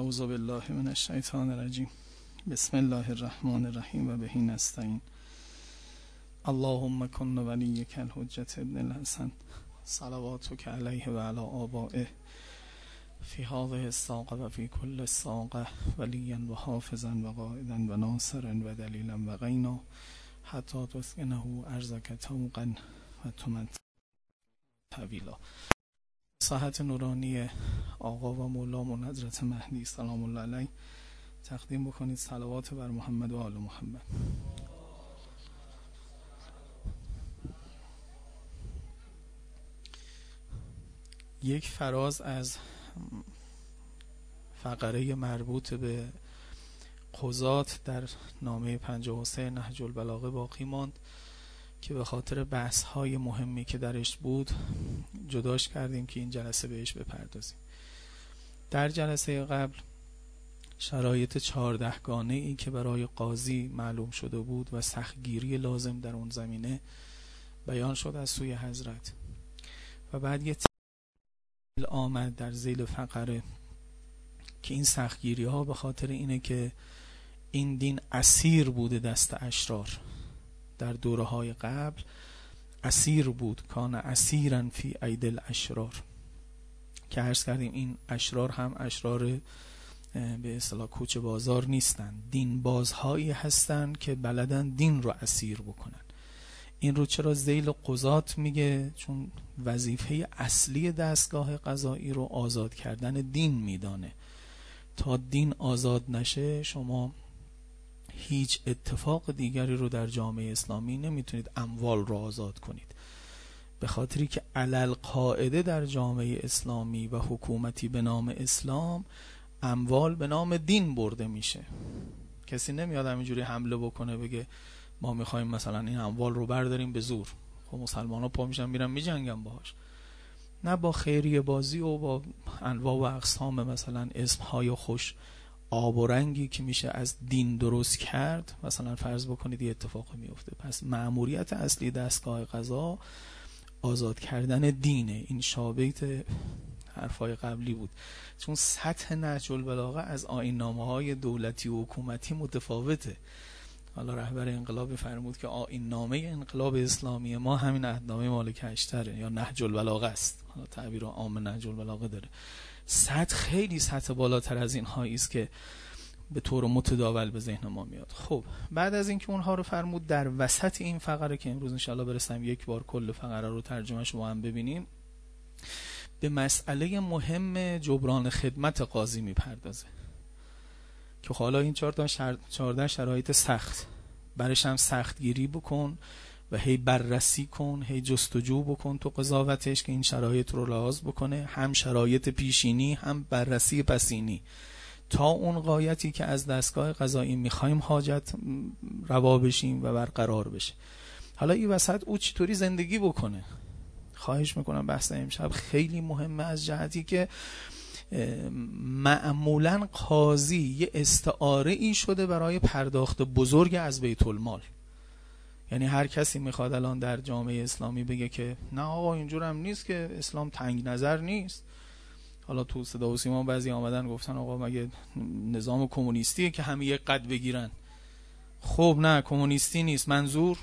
اعوذ بالله من الشیطان الرجیم. بسم الله الرحمن الرحیم و بهی نستعین. اللهم کن ولیک الحجت ابن الحسن. صلواتک علیه و علی آبائه. فی هذه الساقه و فی کل الساقه ولیا و حافظا و قائدا و ناصرا و دلیلا و غینا. حتی تسکنه ارزک توقا و تمت طویلا ساحت نورانی آقا و مولامون حضرت مهدی سلام الله علیه. تقدیم بکنید صلوات بر محمد و آل محمد. یک فراز از فقره مربوط به قضات در نامه 53 نهج البلاغه باقی ماند. که به خاطر بحث های مهمی که درش بود جداش کردیم که این جلسه بهش بپردازیم. در جلسه قبل شرایط چهاردهگانه ای که برای قاضی معلوم شده بود و سختگیری لازم در اون زمینه بیان شد از سوی حضرت. و بعد یه آمد در زیل فقره که این سختگیری ها به خاطر اینه که این دین اسیر بوده دست اشرار. در دوره های قبل اسیر بود کان اسیرا فی ایدل اشرار که عرض کردیم این اشرار هم اشرار به اصطلاح کوچه بازار نیستن. دین بازهایی هستند که بلدن دین رو اسیر بکنن. این رو چرا زیل قضات میگه؟ چون وظیفه اصلی دستگاه قضایی رو آزاد کردن دین میدانه. تا دین آزاد نشه شما هیچ اتفاق دیگری رو در جامعه اسلامی نمی‌تونید اموال رو آزاد کنید. به خاطری که علل قاعده در جامعه اسلامی و حکومتی به نام اسلام اموال به نام دین برده میشه. کسی نمیاد همینجوری حمله بکنه بگه ما می‌خوایم مثلا این اموال رو برداریم به زور. خب مسلمان ها پا میشن میرن میجنگن باهاش. نه با خیریه بازی و با انواع و اقسام مثلا اسمهای خوش آب و رنگی که میشه از دین درست کرد مثلا فرض بکنید یه اتفاق میفته. پس معموریت اصلی دستگاه قضا آزاد کردن دینه. این شابیت حرفای قبلی بود. چون سطح نهج البلاغه از آین نامه های دولتی و حکومتی متفاوته. حالا رهبر انقلاب فرمود که آین نامه انقلاب اسلامی ما همین عهدنامه مالک یا نهج البلاغه است. حالا تعبیر عام نهج البلاغه داره. سطح خیلی سطح بالاتر از این است که به طور متداول به ذهن ما میاد. خب بعد از اینکه اونها رو فرمود در وسط این فقره که امروز انشالله برسیم یک بار کل فقره رو ترجمهش با هم ببینیم به مسئله مهم جبران خدمت قاضی می‌پردازه. که حالا این چهار تا چهارده شرایط سخت. برش هم سختگیری بکن. و هی بررسی کن هی جستجو بکن تو قضاوتش که این شرایط رو لحاظ بکنه. هم شرایط پیشینی هم بررسی پسینی. تا اون قایتی که از دستگاه قضایی می‌خوایم حاجت روا بشیم و برقرار بشه. حالا این وسط او چطوری زندگی بکنه؟ خواهش می‌کنم بحث امشب خیلی مهمه از جهتی که معمولا قاضی یه استعاره ای شده برای پرداخت بزرگ از بیت المال. یعنی هر کسی می‌خواد الان در جامعه اسلامی بگه که نه آقا اینجور هم نیست که اسلام تنگ نظر نیست. حالا تو صدا و سیما بعضی آمدن گفتن آقا مگه نظام کمونیستیه که همه یک قد بگیرن. خب نه کمونیستی نیست. منظور؟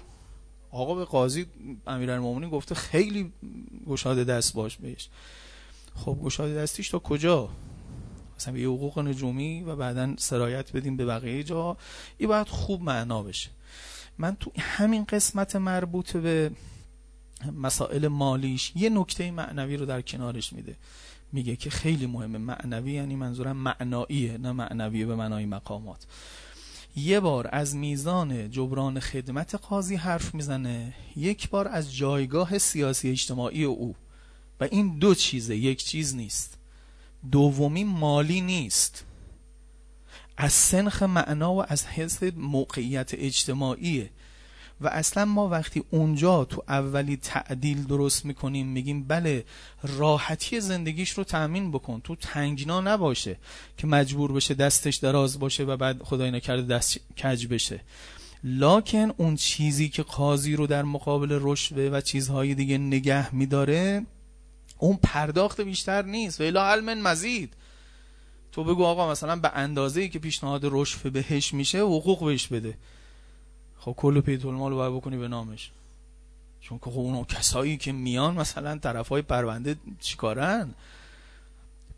آقا به قاضی امیرالمومنین گفته خیلی گشاده دست باش بهش. خب گشاده دستیش تا کجا؟ مثلا به حقوق نجومی و بعدا سرایت بدیم به بقیه جا این باید خوب معنا بشه. من تو همین قسمت مربوط به مسائل مالیش یه نکته معنوی رو در کنارش میده. میگه که خیلی مهمه. معنوی یعنی منظورم معناییه نه معنویه به معنای مقامات. یه بار از میزان جبران خدمت قاضی حرف می‌زنه. یک بار از جایگاه سیاسی اجتماعی او. و این دو چیزه. یک چیز نیست. دومی مالی نیست. از سنخ معنا و از حس موقعیت اجتماعیه. و اصلا ما وقتی اونجا تو اولی تعدیل درست می‌کنیم میگیم بله راحتی زندگیش رو تأمین بکن. تو تنگنا نباشه که مجبور بشه دستش دراز باشه و بعد خدای نکرده دست کج بشه. لاکن اون چیزی که قاضی رو در مقابل رشوه و چیزهای دیگه نگه میداره اون پرداخت بیشتر نیست. و الا علم مزید. تو بگو آقا مثلا به اندازه ای که پیشنهاد رشد بهش میشه حقوق بهش بده. خب کل بیت المال باید بکنی به نامش. چون که خب اون کسایی که میان مثلا طرف های پرونده چیکارن؟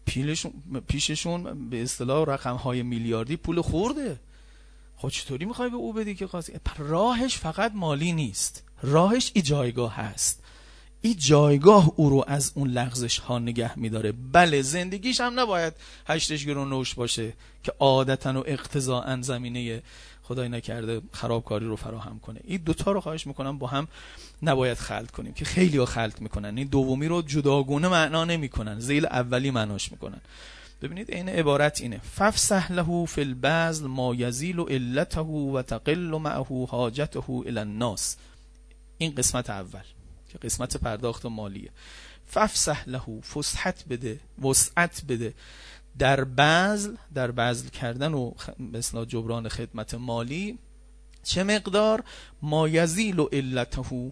پیلشون پیششون به اصطلاح رقم های میلیاردی پول خورده. خب چطوری می‌خوای به او بدی که قاضی؟ راهش فقط مالی نیست. راهش ای جایگاه هست. این جایگاه او رو از اون لغزش ها نگه میداره. بله زندگیش هم نباید هشتش گرون نوش باشه که عادتا و اقتضاعا زمینه خدای نکرده خرابکاری رو فراهم کنه. این دوتا رو خواهش می‌کنم با هم نباید خلط کنیم که خیلی ها خلط می‌کنن. این دومی رو جداگونه معنا نمی‌کنن. زیل اولی معناش می‌کنن. ببینید این عبارت اینه. ففسح له فی البذل ما یزیل علته و تقل معه حاجته الى الناس. این قسمت اول. که قسمت پرداخت مالیه. ففسح له فسحت بده وسعت بده. در بذل در بذل کردن و مثلا جبران خدمت مالی چه مقدار؟ ما یزیل و علته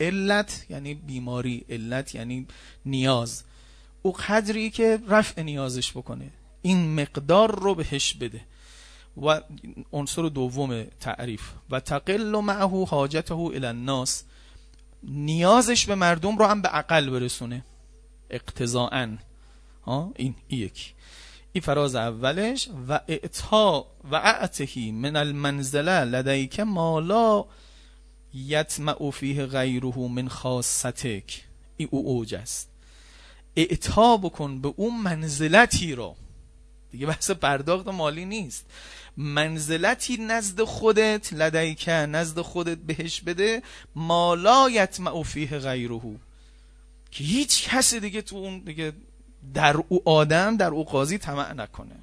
علت یعنی بیماری علت یعنی نیاز. او قدری که رفع نیازش بکنه. این مقدار رو بهش بده. و عنصر دوم تعریف. و تقل معه حاجته الى الناس. نیازش به مردم رو هم به عقل برسونه. اقتضاعا. این یک این فراز اولش. و اعطا و اعتهی من المنزله لدیک مالا یطمع فیه غیره من خاصتک. این او اوج است. اعطا بکن به اون منزلتی رو. دیگه بحث پرداخت مالی نیست. منزلتی نزد خودت لدیکه نزد خودت بهش بده مالا یطمع فیه غیره. که هیچ کسی دیگه تو اون دیگه در او آدم در او قاضی طمع نکنه.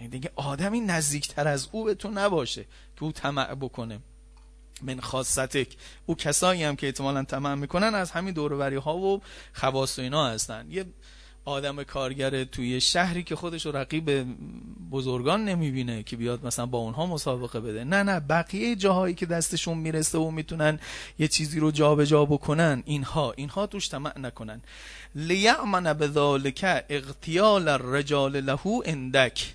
یعنی دیگه آدمی نزدیکتر از او به تو نباشه که او طمع بکنه. من خاصتک. او کسایی هم که احتمالا طمع می‌کنن از همین دوروری ها و خواص و اینا هستن. یه آدم کارگر توی شهری که خودش رو رقیب بزرگان نمی‌بینه که بیاد مثلا با اونها مسابقه بده. نه نه بقیه جاهایی که دستشون می‌رسه و می‌تونن یه چیزی رو جابجا جا بکنن اینها اینها توش طمع نکنن. لیعمن بذالک اغتیال الرجال له اندک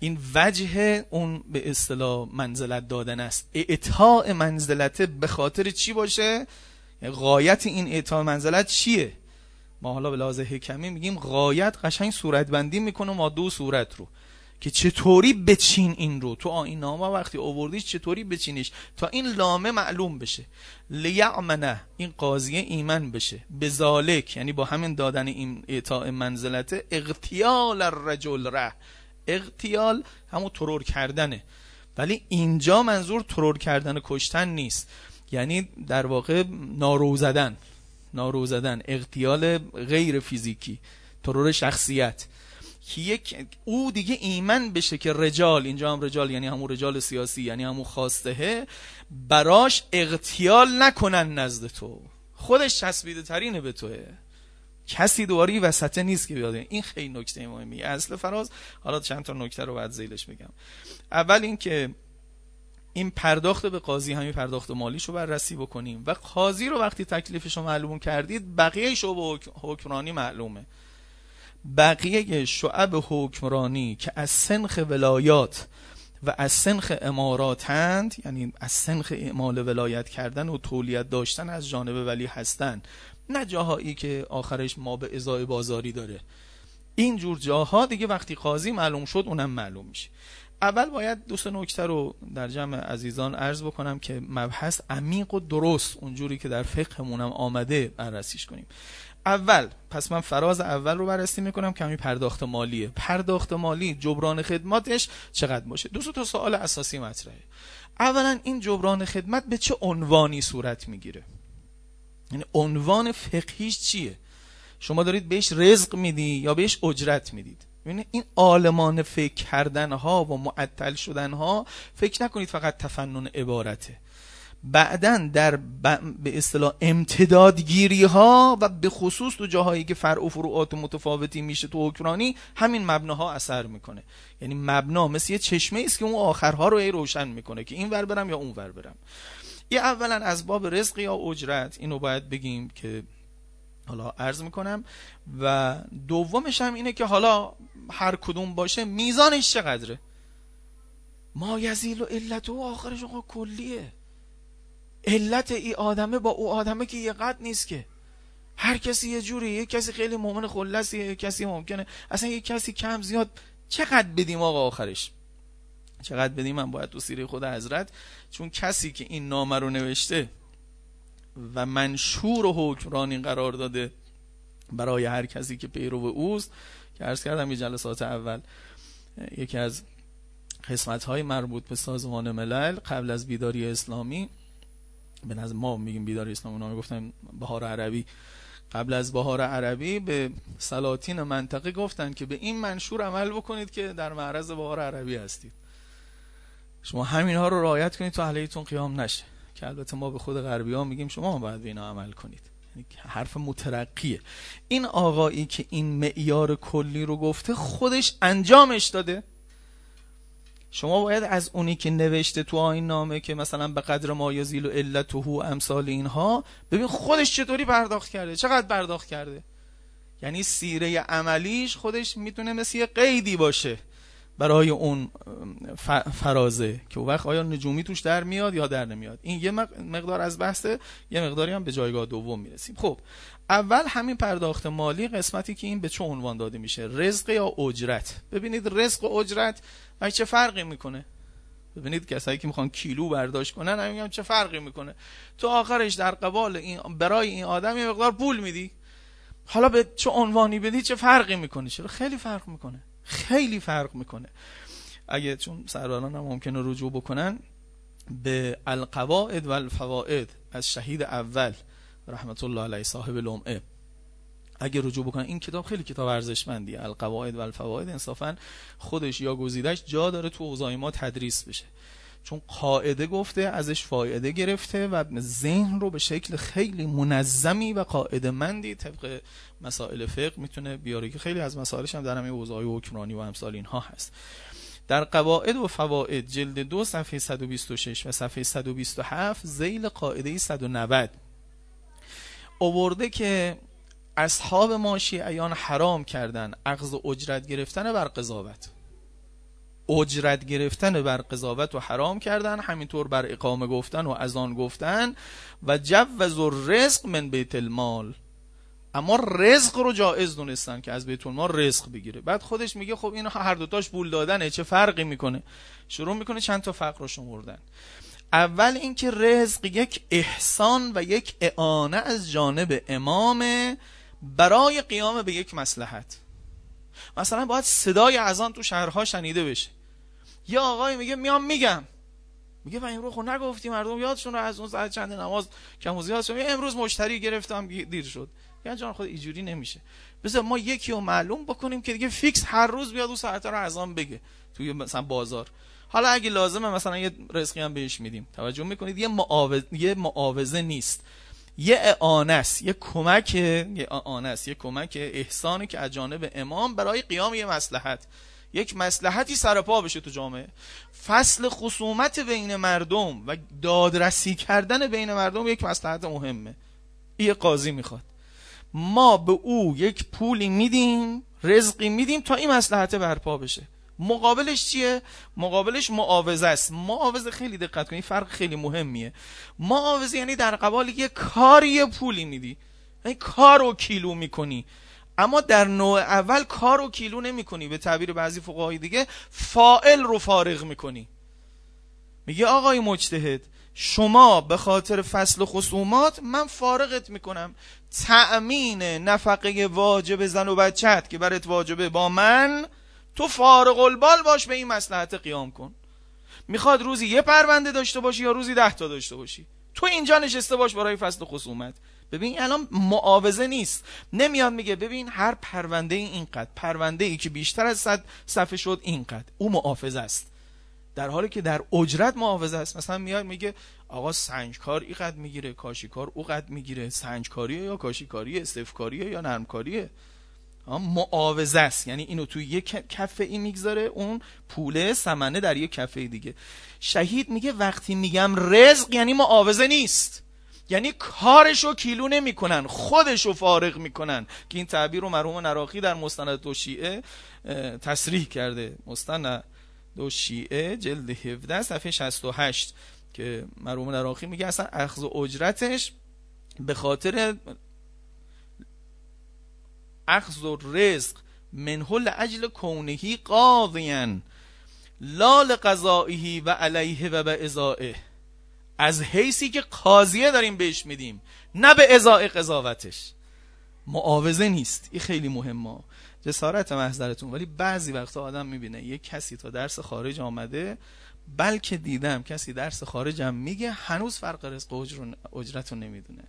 این وجه اون به اصطلاح منزلت دادن است. اعطاء منزلت به خاطر چی باشه؟ غایت این اعطاء منزلت چیه؟ ما حالا به لحاظ حکمی میگیم غایت قشنگ صورت بندی می‌کنه ما دو صورت رو. که چطوری بچین این رو؟ تو آین نامه وقتی آوردیش چطوری بچینیش؟ تا این لامه معلوم بشه. لیعمنه این قاضیه ایمن بشه. بزالک یعنی با همین دادن این اعطاء منزلت اغتیال الرجل ره. اغتیال همون ترور کردنه. ولی اینجا منظور ترور کردن کشتن نیست. یعنی در واقع نارو زدن. نارو زدن اغتیال غیر فیزیکی ترور شخصیت. که یک او دیگه ایمن بشه که رجال اینجا هم رجال یعنی همون رجال سیاسی یعنی همون خواسته براش اغتیال نکنن نزد تو. خودش چسبیده ترینه به توه. کسی دواری وسطه نیست که بیاد. این خیلی نکته مهمی اصل فراز حالا چند تا نکته رو بعد زیلش میگم. اول اینکه این پرداخت به قاضی همین پرداخت مالیش رو بررسی بکنیم. و قاضی رو وقتی تکلیفش رو معلوم کردید بقیه شعب حکمرانی معلومه. بقیه شعب حکمرانی که از سنخ ولایات و از سنخ اماراتند یعنی از سنخ اعمال ولایت کردن و تولیت داشتن از جانب ولی هستند. نه جاهایی که آخرش ما به ازای بازاری داره. این جور جاها دیگه وقتی قاضی معلوم شد اونم معلوم میشه. اول باید دوست نکته رو در جمع عزیزان عرض بکنم که مبحث عمیق و درست اونجوری که در فقهمونم آمده بررسیش کنیم. اول پس من فراز اول رو بررسی می‌کنم کمی پرداخت مالیه. پرداخت مالی جبران خدماتش چقدر باشه؟ دو تا سوال اساسی مطرحه. اولا این جبران خدمت به چه عنوانی صورت می‌گیره؟ یعنی عنوان فقهیش چیه؟ شما دارید بهش رزق میدی یا بهش اجرت می‌دید؟ یعنی این آلمان فکر کردن ها و معطل شدن ها فکر نکنید فقط تفنن عبارته. بعدا در به اصطلاح امتدادگیری ها و به خصوص تو جاهایی که فرع و فروعات متفاوتی میشه تو حکمرانی همین مبناها اثر می‌کنه. یعنی مبنا مثل یه چشمه است که اون آخرها رو ای روشن می‌کنه که این ور برم یا اون ور برم. یه اولا از باب رزق یا اجرت اینو باید بگیم که حالا عرض می‌کنم. و دومش هم اینه که حالا هر کدوم باشه میزانش چقدره؟ ما یزیل و علت و آخرش آقا کلیه. علت ای آدمه با او آدمه که یه قد نیست که. هر کسی یه جوری یه کسی خیلی مؤمن خلصیه یه کسی ممکنه. اصلا یه کسی کم زیاد چقدر بدیم آقا آخرش؟ چقدر بدیم؟ من باید تو سیره خود حضرت چون کسی که این نامه رو نوشته و منشور و حکمرانی قرار داده برای هر کسی که پیرو اوست. که عرض کردم یه جلسات اول یکی از قسمت های مربوط به سازمان ملل قبل از بیداری اسلامی به نظر ما میگیم بیداری اسلامی نامه گفتن بهار عربی. قبل از بهار عربی به سلاطین منطقه گفتن که به این منشور عمل بکنید که در معرض بهار عربی هستید. شما همین ها رو رعایت کنید تو علیتون قیام نشه. که البته ما به خود غربی ها میگیم شما باید به اینا عمل کنید. یعنی حرف مترقیه. این آقایی که این معیار کلی رو گفته خودش انجامش داده. شما باید از اونی که نوشته تو آین نامه که مثلا به قدر ما یزیل و علت و امثال اینها ببین خودش چطوری پرداخت کرده؟ چقدر پرداخت کرده؟ یعنی سیره عملیش خودش می‌تونه مثل یه قیدی باشه. برای اون فرازه که وقت آیا نجومی توش در میاد یا در نمیاد. این یه مقدار از بحثه یه مقداری هم به جایگاه دوم می‌رسیم. خب اول همین پرداخت مالی قسمتی که این به چه عنوان داده میشه؟ رزق یا اجرت؟ ببینید رزق و اجرت و چه فرقی می‌کنه؟ ببینید کسایی که می‌خوان کیلو برداشت کنن هم میگم چه فرقی می‌کنه؟ تو آخرش در قبال این برای این آدم یه مقدار پول میدی. حالا به چه عنوانی بدی چه فرقی می‌کنه؟ چرا خیلی فرق می‌کنه؟ خیلی فرق می‌کنه. اگه چون سروران هم ممکنه رجوع بکنن به القواعد و الفواعد از شهید اول رحمت الله علیه صاحب لمعه. اگه رجوع بکنن این کتاب خیلی کتاب ارزشمندیه. القواعد و الفواعد انصافا خودش یا گزیدش جا داره تو اوضاع ما تدریس بشه. چون قاعده گفته ازش فایده گرفته و ذهن رو به شکل خیلی منظمی و قاعده مندی طبق مسائل فقه می‌تونه بیاره که خیلی از مسائلش هم در همین اوضاع حکمرانی و امثال اینها هست. در قواعد و فواید جلد دو صفحه 126 و صفحه 127 زیل قاعده 190 اوورده که اصحاب ماشی ایان حرام کردن اخذ اجرت گرفتن بر قضاوت. اجرت گرفتن بر قضاوت و حرام کردن همینطور بر اقامه گفتن و ازان گفتن و جوز و رزق من بیت المال. اما رزق رو جایز دونستن که از بیت المال رزق بگیره. بعد خودش میگه خب این هر دوتاش بول دادنه چه فرقی می‌کنه؟ شروع می‌کنه چند تا فرق رو شمردن. اول اینکه رزق یک احسان و یک اعانه از جانب امام برای قیام به یک مسلحت. مثلا باید صدای اذان تو شهرها شنیده بشه. یه آقای میگه میام میگم. میگه این رو خود نگفتی مردم یادشون رو از اون ساعت چند نماز کم و زیاد امروز مشتری گرفتم دیر شد. یعنی جان خود اینجوری نمیشه. بذار ما یکی رو معلوم بکنیم که دیگه فیکس هر روز بیاد اون ساعت رو از آن بگه توی مثلا بازار. حالا اگه لازمه مثلا یه رزقی هم بهش میدیم. توجه می‌کنید؟ یه معاوض یه معاوضه نیست. یه اعانه یه کمک یه اعانه یه کمک احسانی که از جانب امام برای قیام یه مصلحت. یک مسلحتی سرپا بشه تو جامعه. فصل خصومت بین مردم و دادرسی کردن بین مردم یک مسلحت مهمه. یه قاضی می‌خواد. ما به او یک پولی میدیم رزقی میدیم تا این مسلحت برپا بشه. مقابلش چیه؟ مقابلش معاوضه است. معاوضه خیلی دقت کنید فرق خیلی مهمیه. معاوضه یعنی در قبال یه کاری پولی میدی. یعنی کارو کیلو می‌کنی. اما در نوع اول کار رو کیلو نمی کنی به تعبیر بعضی فقهای دیگه فائل رو فارغ می‌کنی. میگه آقای مجتهد شما به خاطر فصل خصومات من فارغت می‌کنم. تأمین نفقه واجب زن و بچت که برات واجبه با من تو فارغ البال باش به این مسلحت قیام کن. می‌خواد روزی یه پرونده داشته باشی یا روزی ده تا داشته باشی. تو اینجا نشسته باش برای فصل خصومت. ببین الان معاوضه نیست. نمیاد میگه ببین هر پرونده اینقدر پرونده ای که بیشتر از صد صفحه شد اینقدر. او محافظه است. در حالی که در اجرت محافظه است. مثلا میاد میگه آقا سنجکار اینقدر می‌گیره کاشیکار اوقدر می‌گیره. سنجکاریه یا کاشیکاریه استفکاریه یا نرمکاریه؟ معاوضه است. یعنی اینو توی یک کفه ای می‌گذاره اون پوله سمنه در یک کفه دیگه. شهید میگه وقتی میگم رزق یعنی معاوضه نیست. یعنی کارشو کیلو نمی‌کنن خودشو فارغ می‌کنن. که این تعبیر رو مرحوم نراقی در مستند دو شیعه تصریح کرده. مستند دو شیعه جلد 17 صفحه 68 که مرحوم نراقی میگه اصلا اخذ اجرتش به خاطر اخذ و رزق منه لعجل کونهی قاضیان لا لقضائه و علیه و به ازائه از حیثی که قاضیه داریم بهش میدیم نه به ازائه قضاوتش. معاوضه نیست. این خیلی مهمه. جسارت محضرتون ولی بعضی وقتا آدم می‌بینه یک کسی تا درس خارج آمده بلکه دیدم کسی درس خارجم میگه هنوز فرق رزق و اجرت رو نمی‌دونه.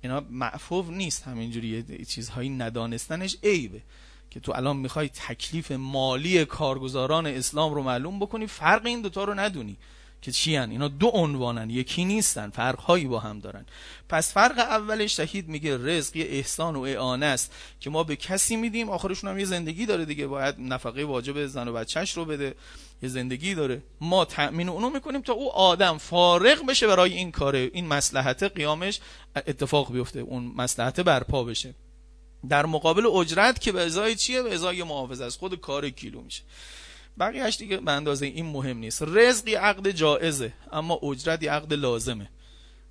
اینا معفوف نیست همینجوری چیزهایی ندانستنش عیبه. که تو الان می‌خوای تکلیف مالی کارگزاران اسلام رو معلوم بکنی فرق این دوتا رو ندونی. که چی هن؟ اینا دو عنوانن. یکی نیستن. فرقهایی با هم دارن. پس فرق اولش شهید میگه رزق یه احسان و اعانه است که ما به کسی میدیم. آخرشون هم یه زندگی داره دیگه. باید نفقه واجب زن و بچهش رو بده. یه زندگی داره. ما تأمین اونو می‌کنیم تا او آدم فارغ بشه برای این کاره این مسلحت قیامش اتفاق بیفته. اون مسلحت برپا بشه. در مقابل اجرت که به ازای چیه؟ به ازای محافظ از خود کار کیلو میشه. بقیهش دیگه به اندازه این مهم نیست. رزقی عقد جائزه اما اجرت عقد لازمه.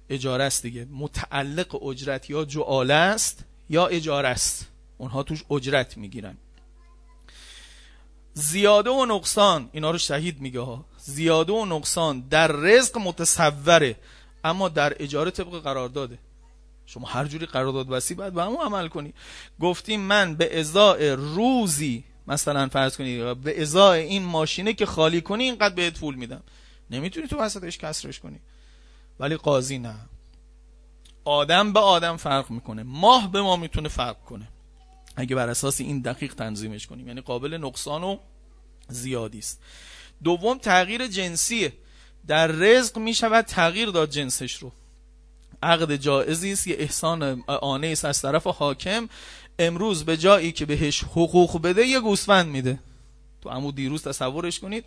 اجاره است دیگه. متعلق اجرت یا جعاله است یا اجاره است. اونها توش اجرت می‌گیرن. زیاده و نقصان اینا رو شهید میگه ها. زیاده و نقصان در رزق متصوره اما در اجاره طبق قرارداده. شما هر جوری قرارداد بسی باید به همون عمل کنی. گفتیم من به ازای روزی مثلا فرض کنی به ازای این ماشینه که خالی کنی اینقدر بهت پول میدم. نمی‌تونی تو وسطش کسرش کنی. ولی قاضی نه. آدم به آدم فرق می‌کنه. ماه به ما می‌تونه فرق کنه. اگه بر اساس این دقیق تنظیمش کنیم. یعنی قابل نقصان و زیادی است. دوم تغییر جنسیه. در رزق می‌شود تغییر داد جنسش رو. عقد جائزی است. یه احسان آنه است از طرف حاکم. امروز به جایی که بهش حقوق بده یه گوسفند میده. تو عمو دیروز تصورش کنید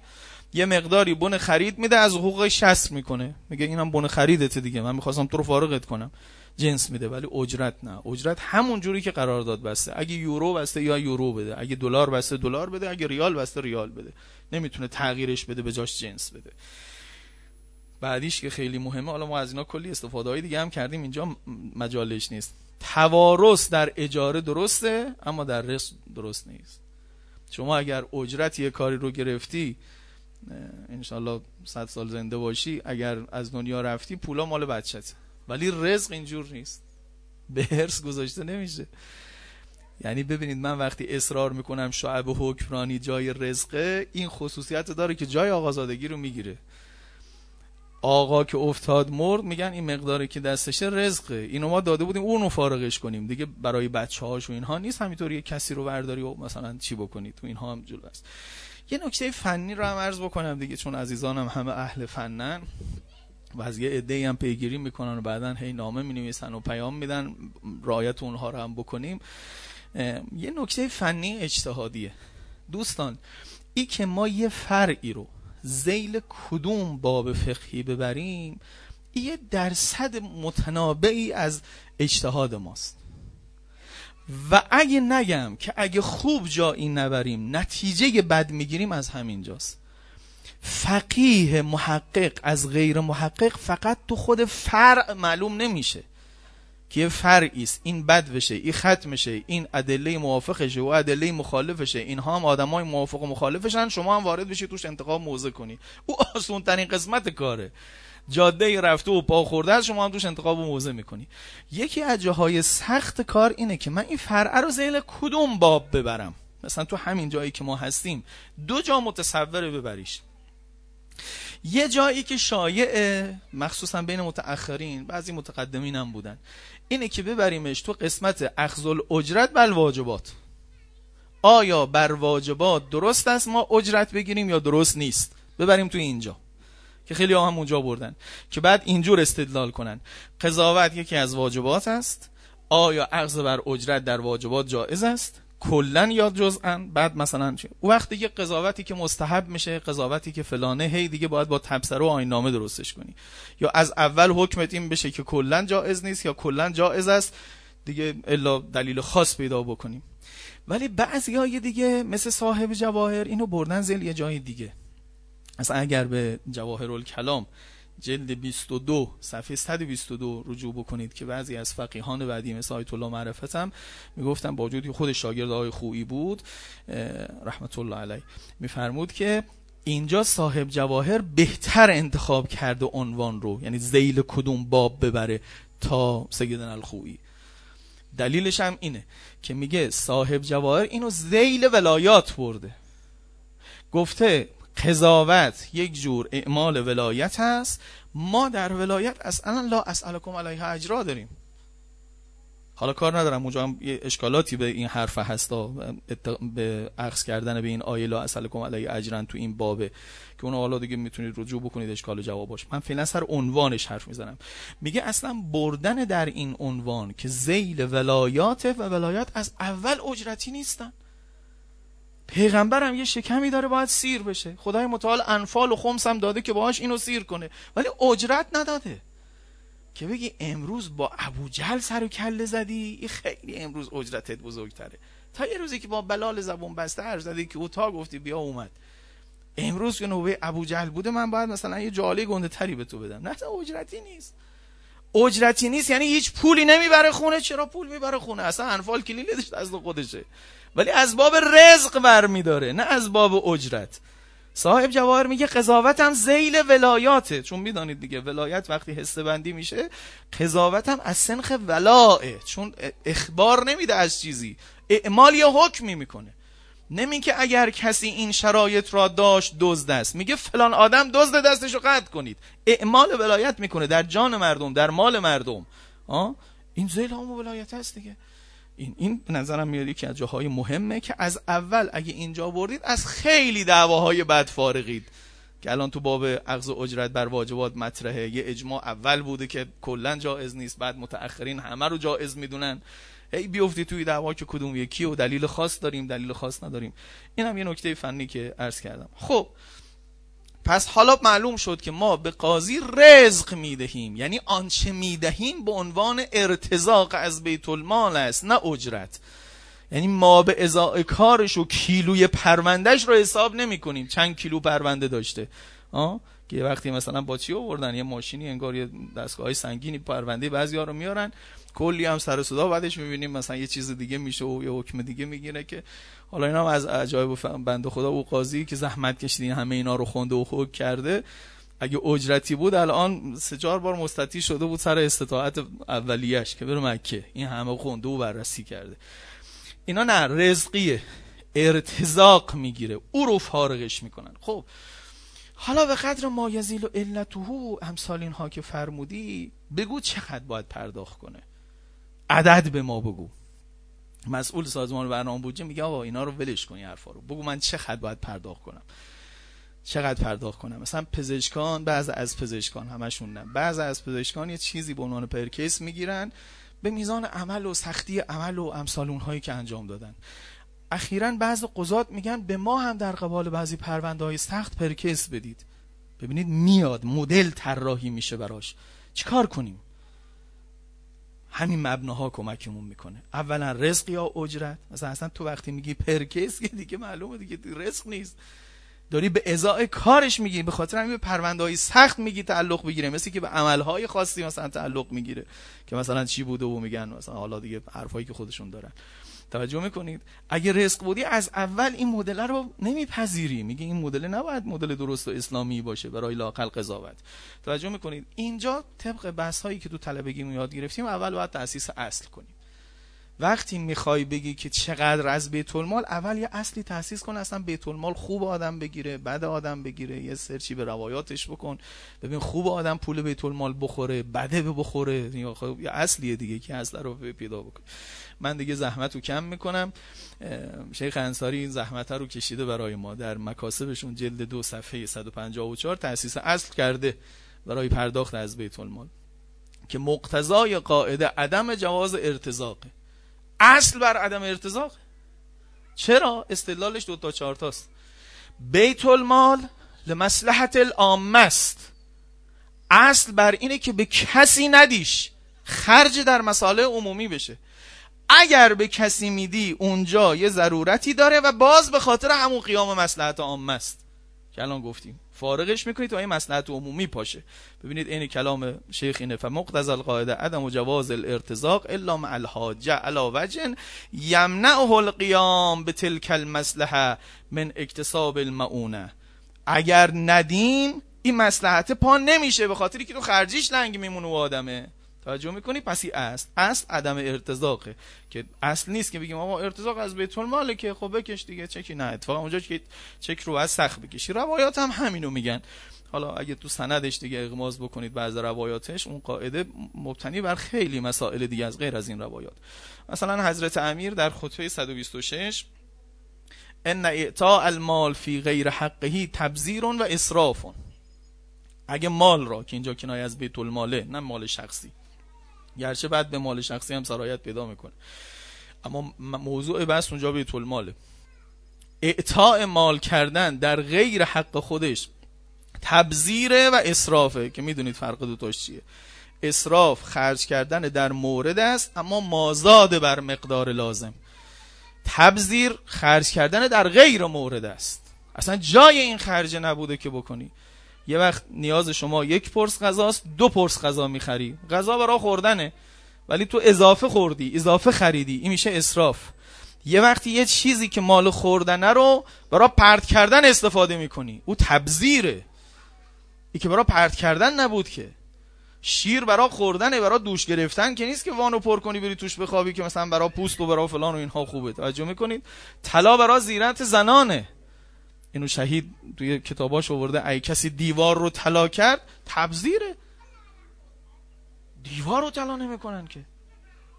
یه مقداری بن خرید میده از حقوق شست می‌کنه. میگه اینم بن خریدت دیگه من می‌خواستم تو رو فارغت کنم. جنس میده ولی اجرت نه. اجرت همون جوری که قرار داد بسته. اگه یورو بسته یا یورو بده. اگه دلار بسته دلار بده اگه ریال بسته ریال بده. نمی‌تونه تغییرش بده به جاش جنس بده. بعدیش که خیلی مهمه حالا ما از اینا کلی استفاده های دیگه هم کردیم اینجا مجالش نیست. توارث در اجاره درسته اما در رزق درست نیست. شما اگر اجرت یه کاری رو گرفتی انشالله صد سال زنده باشی اگر از دنیا رفتی پولا مال بچت ولی رزق اینجور نیست. به هرس گذاشته نمیشه. یعنی ببینید من وقتی اصرار می‌کنم شعب حکمرانی جای رزقه این خصوصیت داره که جای آقازادگی رو می‌گیره. آقا که افتاد مرد میگن این مقداری که دستشه رزقه. اینو ما داده بودیم اونو فارغش کنیم. دیگه برای بچه هاش و اینها نیست. همینطوری یه کسی رو برداری و مثلا چی بکنید تو اینها هم جلو است. یه نکته فنی رو هم عرض بکنم دیگه چون عزیزانم همه اهل فنن. و از یه عده هم پیگیری می‌کنن و بعدا هی نامه می نویسن و پیام میدن. رایت اونها رو هم بکنیم. یه نکته فنی اجتهادیه. دوستان ای که ما یه فرعی رو زیل کدوم باب فقهی ببریم یه درصد متنابعی از اجتهاد ماست. و اگه نگم که اگه خوب جایی نبریم نتیجه بد می‌گیریم از همینجاست. فقیه محقق از غیر محقق فقط تو خود فرع معلوم نمیشه. که یه فرعی است. این بد بشه این ختم شه این ادله موافقشه و ادله مخالفشه. اینها هم آدمای موافق و مخالفشن. شما هم وارد بشید توش انتخاب موضع کنی. او آسون ترین قسمت کاره. جاده رفته و پا خورده شما هم توش انتخاب و موضع می‌کنی. یکی از جاهای سخت کار اینه که من این فرعه رو زیل کدوم باب ببرم؟ مثلا تو همین جایی که ما هستیم. دو جا متصوره ببریش. یه جایی که شایعه مخصوصا بین متأخرین بعضی متقدمین هم بودن. اینه که ببریمش تو قسمت اخذ اجرت بل واجبات. آیا بر واجبات درست است ما اجرت بگیریم یا درست نیست؟ ببریم تو اینجا که خیلی هم اونجا بردن که بعد اینجور استدلال کنن. قضاوت یکی از واجبات است. آیا اخذ بر اجرت در واجبات جائز است؟ کلا یا جزءا بعد مثلا او وقت دیگه قضاوتی که مستحب میشه قضاوتی که فلانه هی دیگه باید با تبصره و آیین درستش کنی. یا از اول حکمت این بشه که کلا جایز نیست یا کلا جایز است دیگه الا دلیل خاص پیدا بکنیم. ولی بعضی های دیگه مثل صاحب جواهر اینو بردن زل یه جای دیگه. اصلا اگر به جواهر الکلام جلد 22 صفحه 122 رجوع بکنید که بعضی از فقیهان بعدی مثل آیت الله معرفت هم می‌گفتن با وجودی خود شاگرد آقای خویی بود رحمت الله علیه. میفرمود که اینجا صاحب جواهر بهتر انتخاب کرده عنوان رو یعنی زیل کدوم باب ببره تا سیدن الخویی. دلیلش هم اینه که میگه صاحب جواهر اینو زیل ولایات برده. گفته قضاوت یک جور اعمال ولایت هست ما در ولایت اصلا لا اسالکم علیه اجرا داریم. حالا کار ندارم. اونجا هم یه اشکالاتی به این حرف هستا به عکس کردن به این آیه لا اسالکم علیه اجرا تو این بابه که اون حالا دیگه می‌تونید رجوع بکنید اشکال جواب باشه من فعلا سر عنوانش حرف می‌زنم. میگه اصلا بردن در این عنوان که زیل ولایات و ولایات از اول اجرتی نیستن. پیغمبرم یه شکمی داره باید سیر بشه. خدای متعال انفال و خمس هم داده که باهاش اینو سیر کنه. ولی اجرت نداده. که بگی امروز با ابو جهل سر و کله زدی؟ خیلی امروز اجرتت بزرگتره. تا یه روزی که با بلال زبون بسته هر زدی که او تا گفتی بیا اومد. امروز که نوبه ابو جهل بوده من باید مثلا یه جاله گنده تری به تو بدم. نه اجرتی نیست. اجرتی نیست یعنی هیچ پولی نمی‌بره خونه. چرا پول می‌بره خونه؟ اصلا انفال کلیدش از خودشه. ولی از باب رزق برمیداره نه از باب اجرت. صاحب جواهر میگه قضاوت هم زیل ولایاته. چون می‌دانید دیگه ولایت وقتی حسه بندی میشه قضاوت هم از سنخ ولائه. چون اخبار نمیده از چیزی. اعمال یا حکمی می‌کنه. نمی که اگر کسی این شرایط را داشت دزد است. میگه فلان آدم دزد دستشو قطع کنید. اعمال ولایت می‌کنه در جان مردم در مال مردم. آه؟ این زیل هم ولایت هست دیگه. این این نظرم میاد یکی از جاهای مهمه که از اول اگه اینجا بردید از خیلی دعواهای بد فارغید. که الان تو باب و اجرت بر واجبات مطرحه. یه اجماع اول بوده که کلا جایز نیست بعد متأخرین همه رو جایز می‌دونن. هی بیفتی توی دعوا که کدوم یکی و دلیل خاص داریم دلیل خاص نداریم. این هم یه نکته فنی که عرض کردم. خب پس حالا معلوم شد که ما به قاضی رزق می‌دهیم. یعنی آنچه می‌دهیم به عنوان ارتزاق از بیت المال است نه اجرت. یعنی ما به ازای کارش و کیلوی پروندهش رو حساب نمی کنیم چند کیلو پرونده داشته. آه؟ که وقتی مثلا با چی آوردن؟ یه ماشینی انگار یه دستگاه سنگینی پرونده بعضی ها رو میارن. کلی هم سر صدا. بعدش می‌بینیم مثلا یه چیز دیگه میشه و یه حکم دیگه می‌گیره که حالا اینا هم از عجایب بنده خدا و قاضی که زحمت کشیدین همه اینا رو خونده و حکم کرده. اگه اجرتی بود الان سه چهار بار مستطیع شده بود سر استطاعت اولیش که بره مکه. این همه خونده و بررسی کرده. اینا نه رزقیه. ارتزاق می‌گیره. او رو فارغش می‌کنن. خب حالا به قدر ما یزیل و علته امثال اینها که فرمودی بگو چقدر باید پرداخت کنه. عدد به ما بگو. مسئول سازمان برنامه بودجه میگه آقا اینا رو ولش کن حرفا رو. بگو من چقدر باید پرداخت کنم. چقدر پرداخت کنم؟ مثلا پزشکان بعض از پزشکان همشون نه. بعض از پزشکان یه چیزی به عنوان per case می‌گیرن به میزان عمل و سختی عمل و امثال اونهایی که انجام دادن. اخیرا بعض قضات میگن به ما هم در قبال بعضی پرونده های سخت per case بدید. ببینید میاد مدل طراحی میشه براش. چیکار کنیم؟ همین مبناها کمکمون می‌کنه. اولا رزق یا اجرت؟ مثلا اصلا تو وقتی میگی پرکیس که دیگه معلومه دیگه رزق نیست. داری به ازای کارش میگی به خاطر همین پرونده های سخت میگی تعلق بگیره. مثل که به عملهای خاصی مثلا تعلق می‌گیره. که مثلا چی بوده و میگن مثلا حالا دیگه حرفایی که خودشون دارن. توجه می‌کنید؟ اگه رزق بودی از اول این مدل رو نمیپذیری. میگه این مدل نباید مدل درست و اسلامی باشه برای لاقل قضاوت. توجه می‌کنید؟ اینجا طبق بحث هایی که تو طلبگی یاد گرفتیم اول باید تاسیس اصل کنیم. وقتی می‌خوای بگی که چقدر از بیت المال اول یه اصلی تاسیس کن اصلا بیت المال خوب آدم بگیره بد آدم بگیره یه سرچی به روایاتش بکن. ببین خوب آدم پول بیت المال بخوره بده بخوره. یا خب یه اصلیه دیگه که اصل رو پیدا بکن من دیگه زحمت رو کم می‌کنم. شیخ انصاری این زحمت رو کشیده برای ما. در مکاسبشون جلد دو صفحه 154 تاسیس اصل کرده برای پرداخت از بیت المال. که مقتضای قاعده عدم جواز ارتزاقه. اصل بر عدم ارتزاق. چرا؟ استدلالش دو تا چهار تاست. بیت المال لمصلحت العامه است. اصل بر اینه که به کسی ندیش. خرج در مسائل عمومی بشه. اگر به کسی میدی اونجا یه ضرورتی داره و باز به خاطر همون قیام مسلحت عامه است. که الان گفتیم. فارغش می‌کنید تا این مسلحت عمومی پاشه. ببینید این کلام شیخ اینه فمقتض القاعده عدم جواز الارتزاق الا مع الحاجه علا وجن یمنعه القیام به تلک المصلحه من اکتساب المعونه اگر ندیم این مسلحت پا نمیشه به خاطری که تو خرجیش لنگ میمونه و آدمه. توجه می‌کنی؟ پس این اصل عدم ارتزاقه. که اصل نیست که بگیم آقا ارتزاق از بیت الماله که خب بکش دیگه چکی نه. اتفاقا اونجا که چک رو از سخت بکشی. روایات هم همینو میگن. حالا اگه تو سندش دیگه اغماز بکنید بعض روایاتش اون قاعده مبتنی بر خیلی مسائل دیگه از غیر از این روایات. مثلا حضرت امیر در خطبه 126 ان اعطاء المال فی غیر حقه تبذیر و اسراف. اگه مال را که اینجا کنایه از بیت الماله نه مال شخصی. گرچه بعد به مال شخصی هم سرایت پیدا می‌کنه. اما موضوع بحث اونجا بیت الماله اعطاء مال کردن در غیر حق خودش تبذیره و اصرافه که می‌دونید فرق دوتاش چیه. اصراف خرج کردن در مورد است اما مازاد بر مقدار لازم. تبذیر خرج کردن در غیر مورد است. اصلا جای این خرج نبوده که بکنی. یه وقت نیاز شما یک پرس غذاست دو پرس غذا می‌خری. غذا برای خوردنه. ولی تو اضافه خوردی اضافه خریدی. این میشه اسراف. یه وقتی یه چیزی که مال خوردنه رو برای پرت کردن استفاده می‌کنی. او تبذیره. ای که برای پرت کردن نبود که. شیر برای خوردنه برای دوش گرفتن که نیست که وانو پر کنی بری توش بخوابی که مثلا برای پوست و برای فلان و اینها خوبه. توجه می‌کنید؟ طلا برای زیرت زنانه. اینو شهید توی کتاباش آورده ای کسی دیوار رو طلا کرد تبذیره. دیوار رو طلا نمی‌کنن که.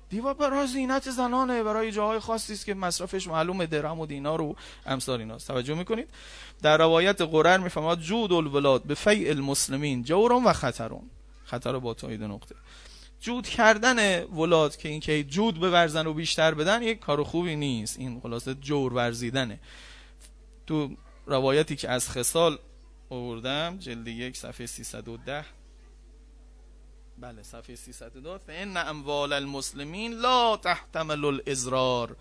دیوار برای زینت زنانه برای جاهای خاصی است که مصرفش معلومه درهم و دینار و امثال ایناست. توجه می‌کنید؟ در روایت قرر می‌فهمد جود الولاد به فیع المسلمین جورم و خطرون. خطر با تایید نقطه. جود کردن ولاد که اینکه جود بورزن و بیشتر بدن یک کار خوبی نیست. این خلاصه جور ورزیدنه. تو روایتی که از خصال آوردم جلد یک صفحه 310 بله صفحه 310 فان اموال المسلمین لا تحتمل الازرار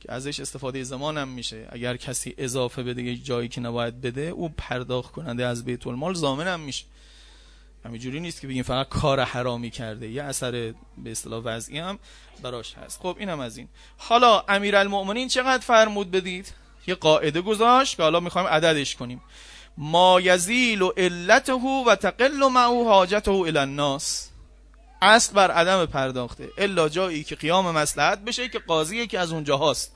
که ازش استفاده زمان هم میشه. اگر کسی اضافه بده یک جایی که نباید بده او پرداخت کننده از بیت المال زامن هم میشه. همینجوری نیست که بگیم فقط کار حرامی کرده. یه اثر به اصطلاح وضعی هم براش هست. خب اینم از این. حالا امیرالمؤمنین چقدر فرمود بدید؟ یه قاعده گذاشت که حالا می‌خوایم عددش کنیم. ما یزیل و علته و تقل معه حاجته الى الناس. اصل بر عدم پرداخته. الا جایی که قیام مسلحت بشه که قاضی که از اونجا هاست.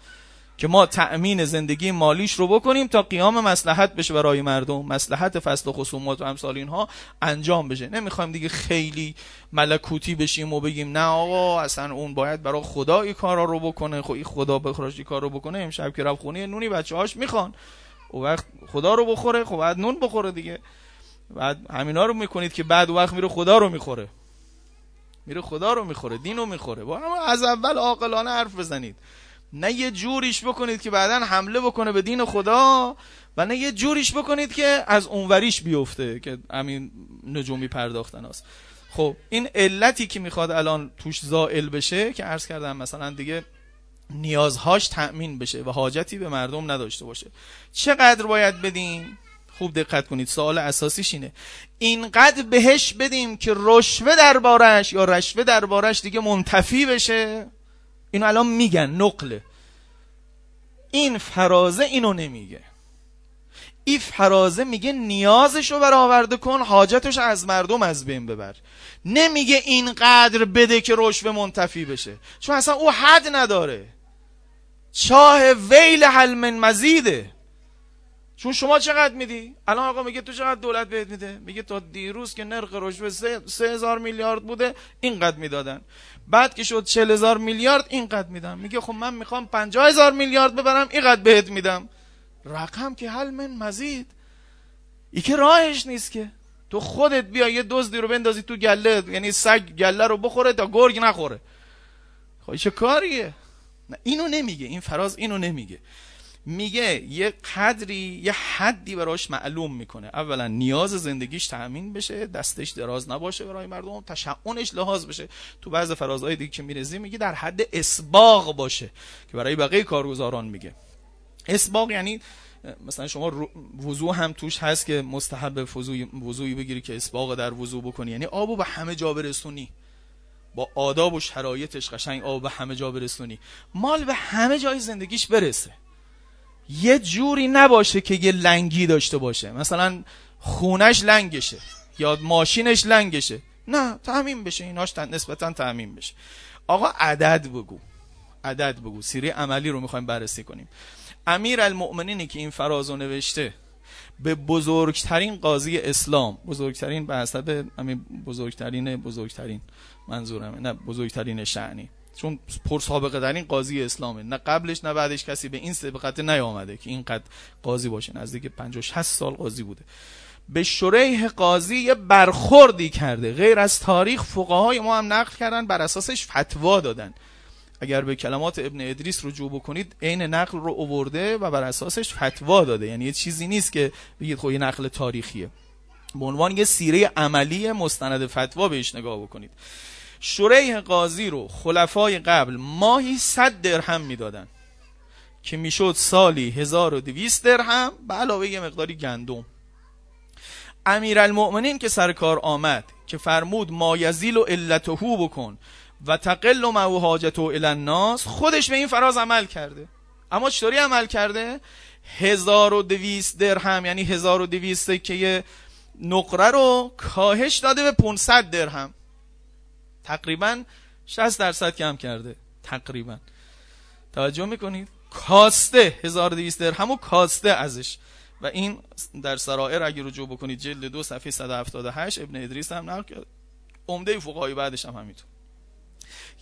که ما تأمین زندگی مالیش رو بکنیم تا قیام مسلحت بشه برای مردم. مسلحت فصل و خصومات و امثال اینها انجام بشه. نمی‌خوایم دیگه خیلی ملکوتی بشیم و بگیم نه آقا اصلا اون باید برای خدا این کارا رو بکنه. خب خدا بخراش کار رو بکنه. امشب که رفت خونه نونی بچه هاش می‌خوان. و وقت خدا رو بخوره خب بعد نون بخوره دیگه. بعد همینا رو می‌کنید که بعد وقت میره خدا رو می‌خوره. میره خدا رو می‌خوره دین رو می‌خوره. با از اول عاقلانه حرف بزنید. نه یه جوریش بکنید که بعدا حمله بکنه به دین خدا و نه یه جوریش بکنید که از اونوریش بیفته که همین نجومی پرداختن هست خب این علتی که می‌خواد الان توش زائل بشه که عرض کردم مثلا دیگه نیازهاش تأمین بشه و حاجتی به مردم نداشته باشه. چقدر باید بدیم؟ خوب دقت کنید سوال اساسیش اینه. اینقدر بهش بدیم که رشوه دربارش یا رشوه دربارش دیگه منتفی بشه؟ اینو الان میگن نقله. این فرازه اینو نمیگه. این فرازه میگه نیازش رو برآورده کن حاجتش از مردم از بین ببر. نمیگه اینقدر بده که رشوه منتفی بشه. چون اصلا او حد نداره. چاه ویل حل من مزیده. چون شما چقدر میدی؟ الان آقا میگه تو چقدر دولت بهت میده؟ میگه تا دیروز که نرخ رشوه سه هزار میلیارد بوده اینقدر می‌دادن. بعد که شد چل هزار میلیارد اینقدر میدم. میگه خب من می‌خوام پنجاه هزار میلیارد ببرم اینقدر بهت میدم. رقم که حل من مزید. ای که راهش نیست که. تو خودت بیا یه دزدی رو بندازی تو گله یعنی سگ گله رو بخوره تا گرگ نخوره. خب چه کاریه؟ نه اینو نمیگه. این فراز اینو نمیگه. میگه یه قدری یه حدی براش معلوم می‌کنه. اولا نیاز زندگیش تأمین بشه دستش دراز نباشه برای مردم تشعونش لحاظ بشه. تو بعض فرازهای دیگه که میرزی میگه در حد اسباق باشه که برای بقیه کارگزاران میگه. اسباق یعنی مثلا شما وضوع هم توش هست که مستحب وضوعی بگیری که اسباق در وضوع بکنی. یعنی آبو به همه جا برسونی. با آداب و شرایطش قشنگ آب به همه جا برسونی. مال به همه جای زندگیش برسه. یه جوری نباشه که یه لنگی داشته باشه. مثلا خونش لنگشه یا ماشینش لنگشه. نه تعمین بشه. ایناش نسبتا تعمین بشه. آقا عدد بگو. عدد بگو. سیره عملی رو می‌خوایم بررسی کنیم. امیر المؤمنینی که این فرازو نوشته به بزرگترین قاضی اسلام. بزرگترین به حسب بزرگترین بزرگترین منظورمه. نه بزرگترین شعنی. چون پر سابقه در این قاضی اسلامه. نه قبلش نه بعدش کسی به این سبقت نیامده که اینقدر قاضی باشه. نزدیک 50 60 سال قاضی بوده. به شریح قاضی یه برخوردی کرده. غیر از تاریخ فقهای ما هم نقل کردن بر اساسش فتوا دادن. اگر به کلمات ابن ادریس رجوع بکنید عین نقل رو اوورده و بر اساسش فتوا داده. یعنی یه چیزی نیست که بگید خب یه نقل تاریخیه. به عنوان یه سیره عملی مستند فتوا بهش نگاه بکنید. شریح قاضی رو خلفای قبل ماهی صد درهم می‌دادن که می‌شد سالی 1200 درهم به علاوه یه مقداری گندم. امیرالمؤمنین که سر کار آمد که فرمود ما یزیل و علتهو بکن و تقل و حاجت و الناس خودش به این فراز عمل کرده. اما چطوری عمل کرده؟ 1200 درهم یعنی 1200 که نقره رو کاهش داده به 500 درهم. تقریبا 60 درصد کم کرده. تقریبا. توجه می‌کنید؟ کاسته 1200 درهم و کاسته ازش. و این در سرائر اگه رجوع بکنید جلد دو صفحه 178 ابن ادریس هم نقل کرد. عمده فقهای بعدش هم همینطور.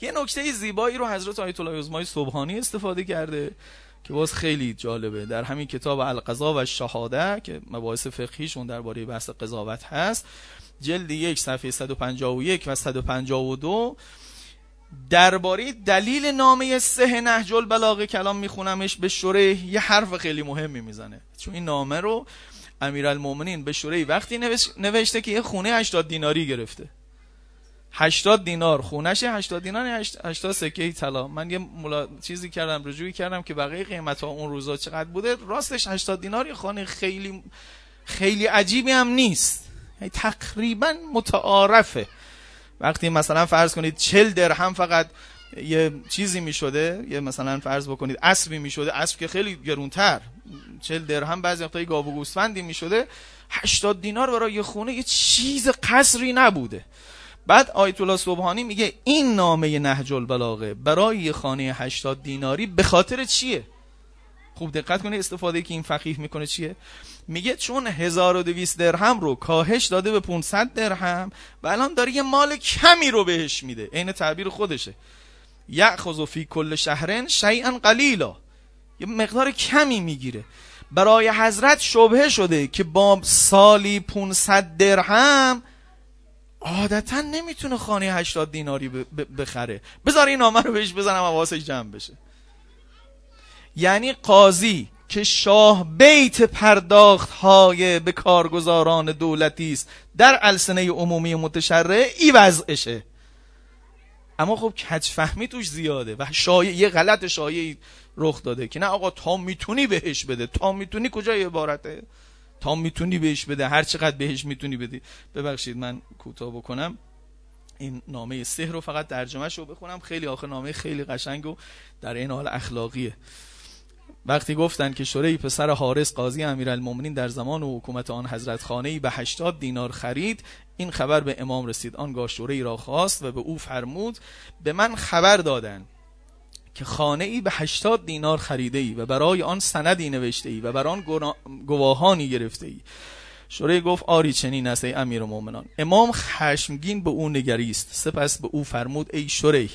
یه نکته زیبایی رو حضرت آیت الله عظمای صبحانی استفاده کرده که باز خیلی جالبه. در همین کتاب القضا و شهاده که مباحث فقهیشون درباره بحث قضاوت هست جلد یک صفحه 151 و 152 درباره دلیل نامه سه نهج البلاغه کلام میخونمش به شوره یه حرف خیلی مهمی می‌زنه. چون این نامه رو امیرالمومنین به شوره وقتی نوشته که یه خونه 80 دیناری گرفته. 80 دینار خونش 80 دینار 80 سکه طلا. من یه ملا... چیزی کردم رجوعی کردم که بقیه قیمت ها اون روزا چقدر بوده؟ راستش 80 دینار یه خانه خیلی خیلی عجیبی هم نیست. تقریبا متعارفه. وقتی مثلا فرض کنید 40 درهم فقط یه چیزی می شده یه مثلا فرض بکنید اسبی می شده اسب که خیلی گرونتر. 40 درهم بعضی وقتا گاو و گوسفندی می شده 80 دینار برای یه خونه یه چیز قصری نبوده. بعد آیت الله سبحانی میگه این نامه نهج البلاغه برای خانه 80 دیناری به خاطر چیه؟ خوب دقت کنید استفاده که این فقیه می‌کنه چیه؟ میگه چون 1200 درهم رو کاهش داده به 500 درهم و الان داره یه مال کمی رو بهش میده. عین تعبیر خودشه. یأخذ فی کل شهرن شیئا قلیلا. یه مقدار کمی می‌گیره. برای حضرت شبهه شده که با سالی 500 درهم عادتا نمی‌تونه خانه 80 دیناری بخره. بذار این نامه رو بهش بزنم حواسش جمع بشه. یعنی قاضی که شاه بیت پرداخت های به کارگزاران دولتی است. در السنه عمومی متشرع ای وضعشه. اما خب کج فهمی توش زیاده و شایع یه غلط شایعی رخ داده که نه آقا تا می‌تونی بهش بده. تا می‌تونی کجای عبارته؟ تا می‌تونی بهش بده. هر چقدر بهش می‌تونی بدی. ببخشید من کوتاه بکنم. این نامه سحر رو فقط ترجمهش رو بخونم. خیلی آخه نامه خیلی قشنگ و در این حال اخلاقیه. وقتی گفتن که شوری پسر حارس قاضی امیرالمومنین در زمان و حکومت آن حضرت خانه به 80 دینار خرید این خبر به امام رسید. آنگاه شوری را خواست و به او فرمود به من خبر دادن که خانه ای به 80 دینار خریده ای و برای آن سندی نوشته ای و بر آن گواهانی گرفته ای شوری گفت آری چنین است ای امیر مومنان امام خشمگین به او نگریست. سپس به او فرمود ای شوری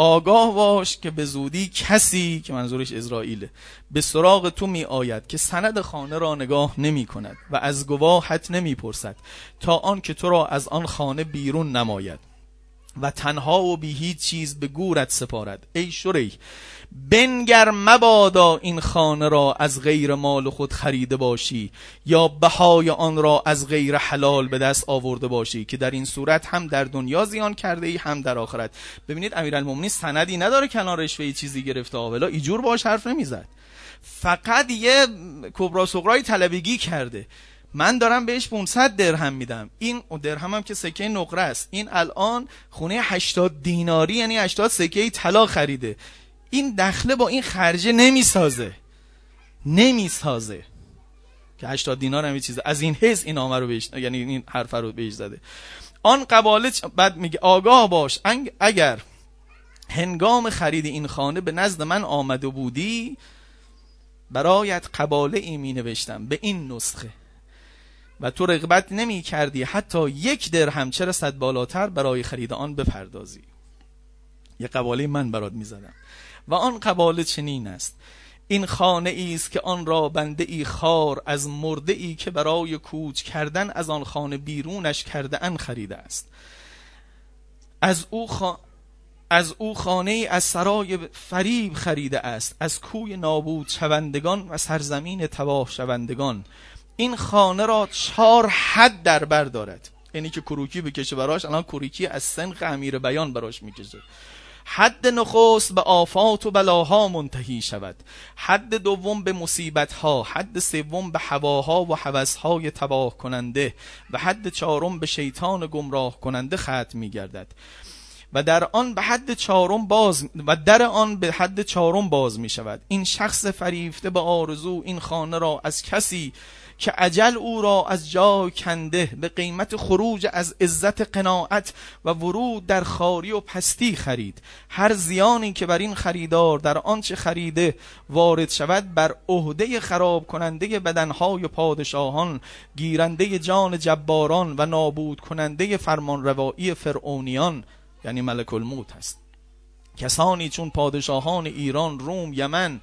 آگاه باش که به زودی کسی که منظورش اسرائیل به سراغ تو می آید که سند خانه را نگاه نمی کند و از گواهت نمی پرسد تا آن که تو را از آن خانه بیرون نماید. و تنها و بی هیچ چیز به گورت سپارد. ای شریح بنگر مبادا این خانه را از غیر مال خود خریده باشی یا بهای آن را از غیر حلال به دست آورده باشی که در این صورت هم در دنیا زیان کرده ای هم در آخرت. ببینید امیرالمومنین سندی نداره کنار رشوه چیزی گرفته. آولا ایجور باش حرف نمی‌زد. فقط یه کبرا سغرای طلبگی کرده. من دارم بهش 500 درهم میدم. این درهم هم که سکه نقره است. این الان خونه 80 دیناری یعنی 80 سکه طلا خریده. این دخله با این خرجه نمی‌سازه. نمی‌سازه. که 80 دینار هم چیزه از این حس این آمه رو بهش یعنی این حرف رو بهش زده. آن قباله بعد میگه آگاه باش. اگر هنگام خرید این خانه به نزد من آمده بودی برایت قباله ای می نوشتم به این نسخه. و تو رغبت نمی کردی حتی یک درهم چرا صد بالاتر برای خرید آن بپردازی؟ یه قباله من برات می زدم و آن قباله چنین است. این خانه ای است که آن را بنده ای خار از مرده ای که برای کوچ کردن از آن خانه بیرونش کرده ان خریده است. از او از او خانه ای از سرای فریب خریده است. از کوی نابود شوندگان و سرزمین تباه شوندگان. این خانه را چهار حد در بر دارد. یعنی که کروکی بکشه براش الان کروکی از سنخ امیر بیان براش می‌کشه. حد نخست به آفات و بلاها منتهی شود. حد دوم به مصیبت ها حد سوم به هواها و های تباه کننده و حد چهارم به شیطان گمراه کننده ختم می گردد و در آن به حد چهارم باز و در آن به حد چهارم باز می شود این شخص فریفته به آرزو این خانه را از کسی که عجل او را از جا کنده به قیمت خروج از عزت قناعت و ورود در خاری و پستی خرید. هر زیانی که بر این خریدار در آنچه خریده وارد شود بر عهده خراب کننده بدنهای پادشاهان گیرنده جان جباران و نابود کننده فرمانروایی فرعونیان یعنی ملک الموت هست کسانی چون پادشاهان ایران روم یمن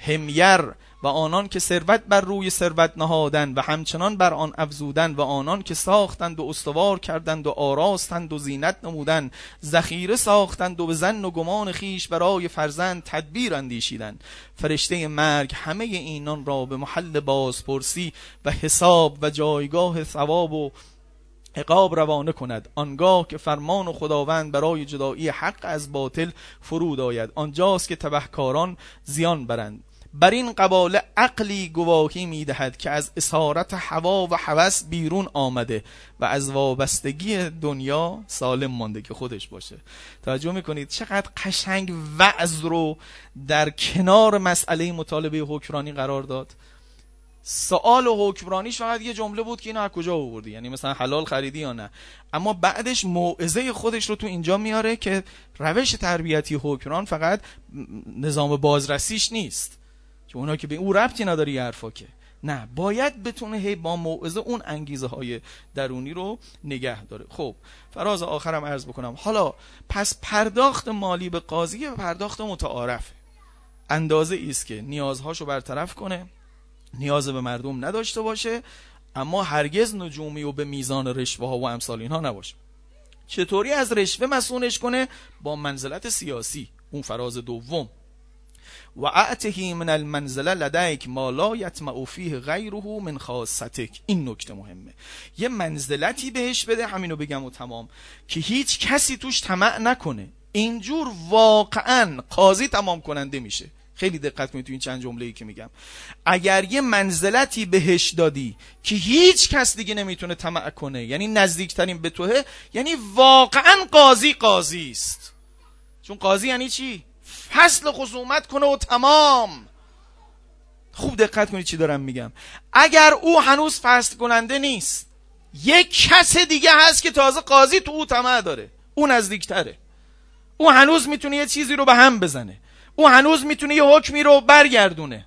همیر و آنان که ثروت بر روی ثروت نهادند و همچنان بر آن افزودند و آنان که ساختند و استوار کردند و آراستند و زینت نمودند ذخیره ساختند و به زن و گمان خیش برای فرزند تدبیر اندیشیدند. فرشته مرگ همه اینان را به محل بازپرسی و حساب و جایگاه ثواب و عقاب روانه کند. آنگاه که فرمان و خداوند برای جدایی حق از باطل فرود آید. آنجاست که تبهکاران زیان برند. بر این قباله عقلی گواهی می‌دهد که از اسارت هوا و هوس بیرون آمده و از وابستگی دنیا سالم مانده که خودش باشه. توجه می‌کنید چقدر قشنگ وعظ رو در کنار مسئله مطالبه حکمرانی قرار داد. سوال و حکمرانیش فقط یه جمله بود که اینو از کجا آوردی؟ یعنی مثلا حلال خریدی یا نه؟ اما بعدش موعظه خودش رو تو اینجا میاره که روش تربیتی حکمران فقط نظام بازرسیش نیست. که اونا که به او ربطی نداری حرفا که. نه باید بتونه هی با موعظه اون انگیزه های درونی رو نگه داره. خب فراز آخرم عرض بکنم. حالا پس پرداخت مالی به قاضی پرداخت متعارفه؟ اندازه است که نیازهاشو برطرف کنه نیاز به مردم نداشته باشه اما هرگز نجومی و به میزان رشوه ها و امثال اینها نباشه. چطوری از رشوه مسئولش کنه؟ با منزلت سیاسی. اون فراز دوم. و اعتهی من المنزله لدیک ما لا یطمع غیره من خاصتک این نکته مهمه. یه منزلتی بهش بده همینو بگم و تمام که هیچ کسی توش طمع نکنه. اینجور واقعا قاضی تمام کننده میشه. خیلی دقت کنید تو این چند جمله ای که میگم. اگر یه منزلتی بهش دادی که هیچ کس دیگه نمی‌تونه طمع کنه یعنی نزدیکترین به توه یعنی واقعا قاضی قاضی است. چون قاضی یعنی چی؟ فصل خصومت کنه و تمام. خوب دقت کنید چی دارم میگم. اگر او هنوز فصل کننده نیست یک کس دیگه هست که تازه قاضی تو او طمع داره. او نزدیکتره. او هنوز می‌تونه یه چیزی رو به هم بزنه. او هنوز می‌تونه یه حکمی رو برگردونه.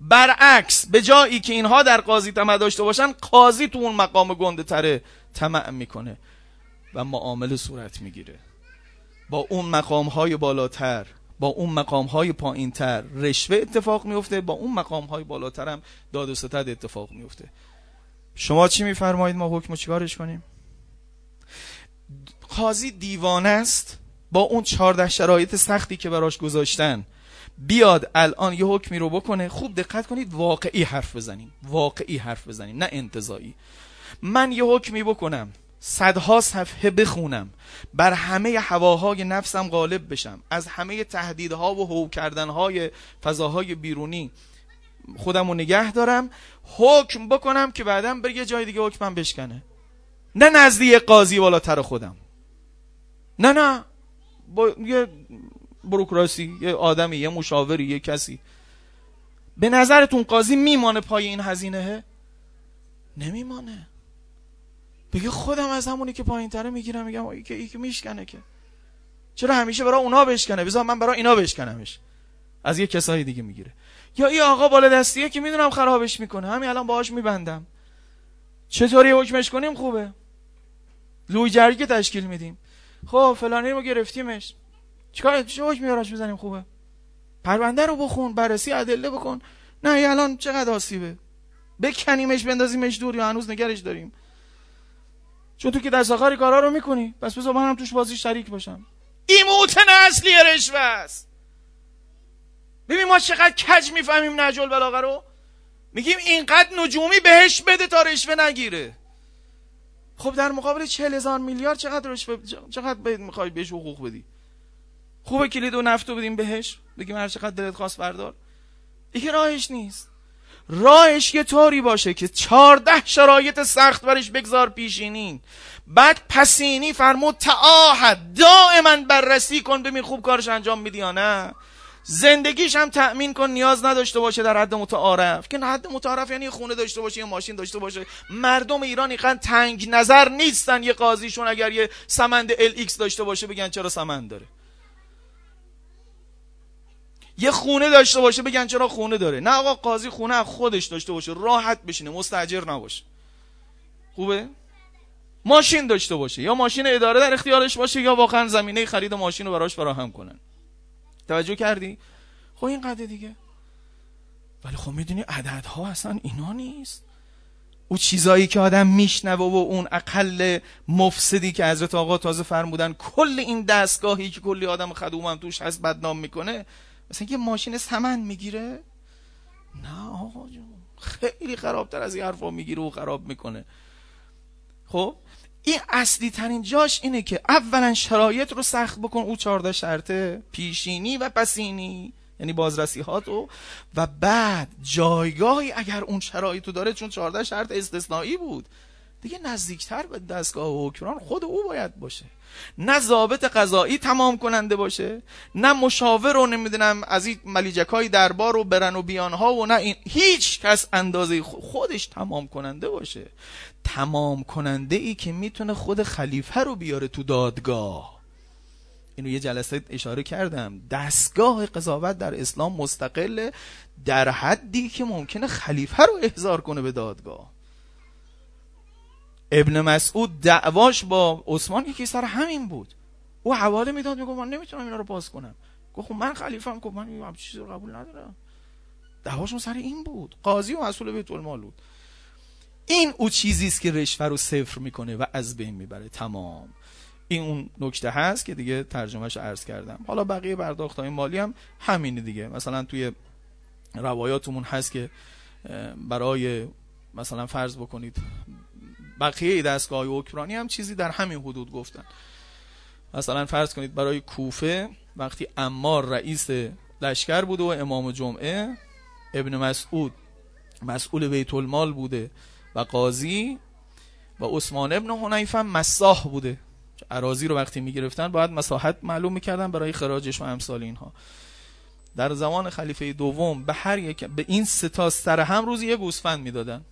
برعکس به جایی که اینها در قاضی طمع داشته باشن قاضی تو اون مقام گنده تره طمع می‌کنه و معامله صورت می‌گیره. با اون مقام های بالاتر با اون مقام های پایین تر رشوه اتفاق میفته با اون مقام های بالاتر هم داد و ستد اتفاق میفته شما چی میفرمایید؟ ما حکم چیکارش کنیم؟ قاضی دیوانه است. با اون چهارده شرایط سختی که براش گذاشتن بیاد الان یه حکمی رو بکنه. خوب دقت کنید واقعی حرف بزنیم. واقعی حرف بزنیم نه انتظایی. من یه حکمی بکنم. صدها صفحه بخونم. بر همه هواهای نفسم غالب بشم. از همه تهدیدها و هو کردنهای فضاهای بیرونی خودم رو نگه دارم. حکم بکنم که بعدا بر یه جای دیگه حکمم بشکنه. نه نزدی قاضی بالاتر خودم. نه نه. با یه بروکراسی یه آدمی یه مشاوری یه کسی. به نظرتون قاضی میمانه پای این هزینه؟ نمیمانه. بگه خودم از همونی که پایین تره می‌گیرم میگم ای که ای که میشکنه که. چرا همیشه برای اونا بشکنه؟ بذار من برای اینا بشکنمش. از یه کسایی دیگه می‌گیره. یا این آقا بالا دستیه که می‌دونم خرابش می‌کنه. همین الان باهاش میبندم. چطوری حکمش کنیم؟ خوبه. لوی جرگه تشکیل میدیم. خب فلانی رو گرفتیمش. چیکار؟ چه حکم میاراش بزنیم؟ خوبه. پرونده رو بخون بررسی ادله بکن. نه الان چقدر آسیبه. بکنیمش بندازیمش دور یا هنوز نگرش داریم. چون تو که دست آخری کارا رو می‌کنی. پس بذار منم توش بازی شریک باشم. این موتن اصلی رشوه است. ببین ما چقدر کج می‌فهمیم نجل بلاغه رو. میگیم اینقدر نجومی بهش بده تا رشوه نگیره. خب در مقابل چهل هزار میلیارد چقدر رشوه چقدر می‌خوای بهش حقوق بدی؟ خوبه کلید و نفتو بدیم بهش. بگیم هر چقدر دلت خواست بردار. دیگه راهش نیست. راهش یه طوری باشه که چارده شرایط سخت برش بگذار پیشینی بعد پسینی فرمود تعاهد دائما بررسی کن ببین خوب کارش انجام میدی یا نه. زندگیش هم تأمین کن نیاز نداشته باشه در حد متعارف. که حد متعارف یعنی خونه داشته باشه یه ماشین داشته باشه. مردم ایران اینقدر تنگ نظر نیستن یه قاضیشون اگر یه سمند ال داشته باشه بگن چرا سمند داره. یه خونه داشته باشه بگن چرا خونه داره. نه آقا قاضی خونه خودش داشته باشه. راحت بشینه مستاجر نباشه. خوبه؟ ماشین داشته باشه. یا ماشین اداره در اختیارش باشه یا واقعا زمینه خرید ماشین رو براش فراهم کنن. توجه کردی؟ خب این قده دیگه. ولی خب می‌دونی عددها اصلا اینا نیست. او چیزایی که آدم میشنوه و اون اقل مفسدی که حضرت آقا تازه فرمودن کل این دستگاهی که کلی آدم خدومم توش هست بدنام می‌کنه مثلا یه ماشین سمن می‌گیره؟ نه آقا جون. خیلی خرابتر از این حرفا می‌گیره و خراب می‌کنه. خب؟ این اصلی ترین جاش اینه که اولا شرایط رو سخت بکن او چهارده شرطه پیشینی و پسینی یعنی بازرسی ها تو و بعد جایگاهی اگر اون شرایط رو داره چون چهارده شرط استثنایی بود. دیگه نزدیکتر به دستگاه حکمران خود او باید باشه. نه ضابط قضایی تمام کننده باشه نه مشاور رو نمی‌دونم از این ملیجک دربار و برن و بیان ها و نه این هیچ کس اندازه خودش تمام کننده باشه. تمام کننده ای که می‌تونه خود خلیفه رو بیاره تو دادگاه. اینو یه جلسه اشاره کردم. دستگاه قضاوت در اسلام مستقل در حدی که ممکنه خلیفه رو احضار کنه به دادگاه. ابن مسعود دعواش با عثمان یکی سر همین بود. او حواله می‌داد میگه من نمی‌تونم اینا رو باز کنم. گفت خب من خلیفم گفت من این چیزی رو قبول ندارم. دعواشون سر این بود. قاضی و مسئول بیت المال بود. این او چیزی است که رشوه رو صفر می‌کنه و از بین می‌بره. تمام. این اون نکته هست که دیگه ترجمهش عرض کردم. حالا بقیه پرداخت های مالی هم همینه دیگه. مثلا توی روایاتمون هست که برای مثلا فرض بکنید بقیه دستگاه اوکرانی هم چیزی در همین حدود گفتن. مثلا فرض کنید برای کوفه وقتی امار رئیس لشکر بوده و امام جمعه ابن مسعود مسئول بیت المال بوده و قاضی و عثمان ابن حنیفه مساح بوده. عراضی رو وقتی می‌گرفتن باید مساحت معلوم می‌کردن برای خراجش و امثال اینها. در زمان خلیفه دوم به هر یک به این ستا سر هم روزی یه گوسفند می‌دادن.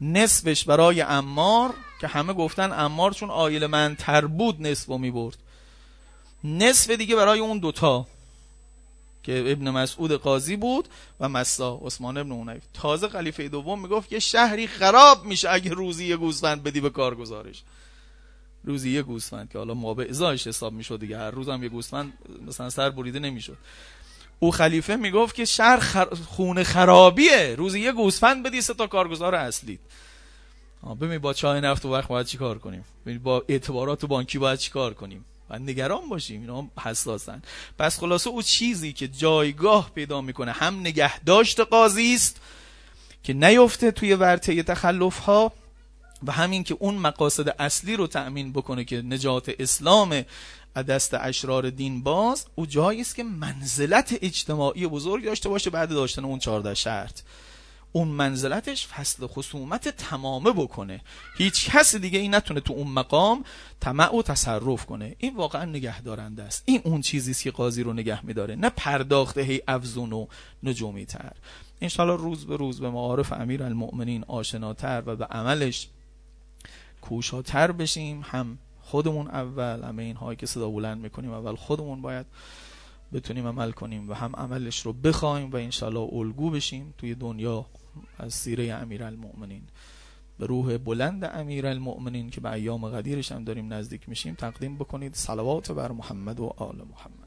نصفش برای امار که همه گفتن امار چون آیل منتر بود نصف رو می‌برد. نصف دیگه برای اون دوتا که ابن مسعود قاضی بود و مسا عثمان ابن اونیف تازه خلیفه دوم می‌گفت که شهری خراب میشه اگه روزی یه گوسفند بدی به کارگزارش. روزی یه گوسفند که حالا ما به ازایش حساب می‌شد دیگه هر روزم یه گوسفند مثلا سر بریده نمی‌شد. او خلیفه می‌گفت که شهر خر... خونه خرابیه. روزی یه گوسفند بدی سه تا کارگزار اصلی. ببین با چای نفت و وقت باید چیکار کنیم؟ ببین با اعتبارات بانکی باید چیکار کنیم؟ و نگران باشیم اینا حساسن. پس خلاصه او چیزی که جایگاه پیدا می‌کنه هم نگهداشت قاضی است که نیفته توی ورطه تخلف ها و همین که اون مقاصد اصلی رو تأمین بکنه که نجات اسلام دست اشرار دین باز او جایی است که منزلت اجتماعی بزرگ داشته باشه بعد داشتن اون 14 شرط. اون منزلتش فصل خصومت تمامه بکنه. هیچ کس دیگه این نتونه تو اون مقام طمع و تصرف کنه. این واقعا نگهدارنده است. این اون چیزی است که قاضی رو نگه میداره. نه پرداخته هی افزون و نجومی تر انشالله روز به روز به معارف امیر المؤمنین آشناتر و به عملش کوشاتر بشیم. هم خودمون اول همه این هایی که صدا بلند می‌کنیم اول خودمون باید بتونیم عمل کنیم و هم عملش رو بخوایم و انشالله الگو بشیم توی دنیا از سیره امیر المؤمنین به روح بلند امیر المؤمنین که به ایام قدیرش هم داریم نزدیک میشیم تقدیم بکنید. صلوات بر محمد و آل محمد.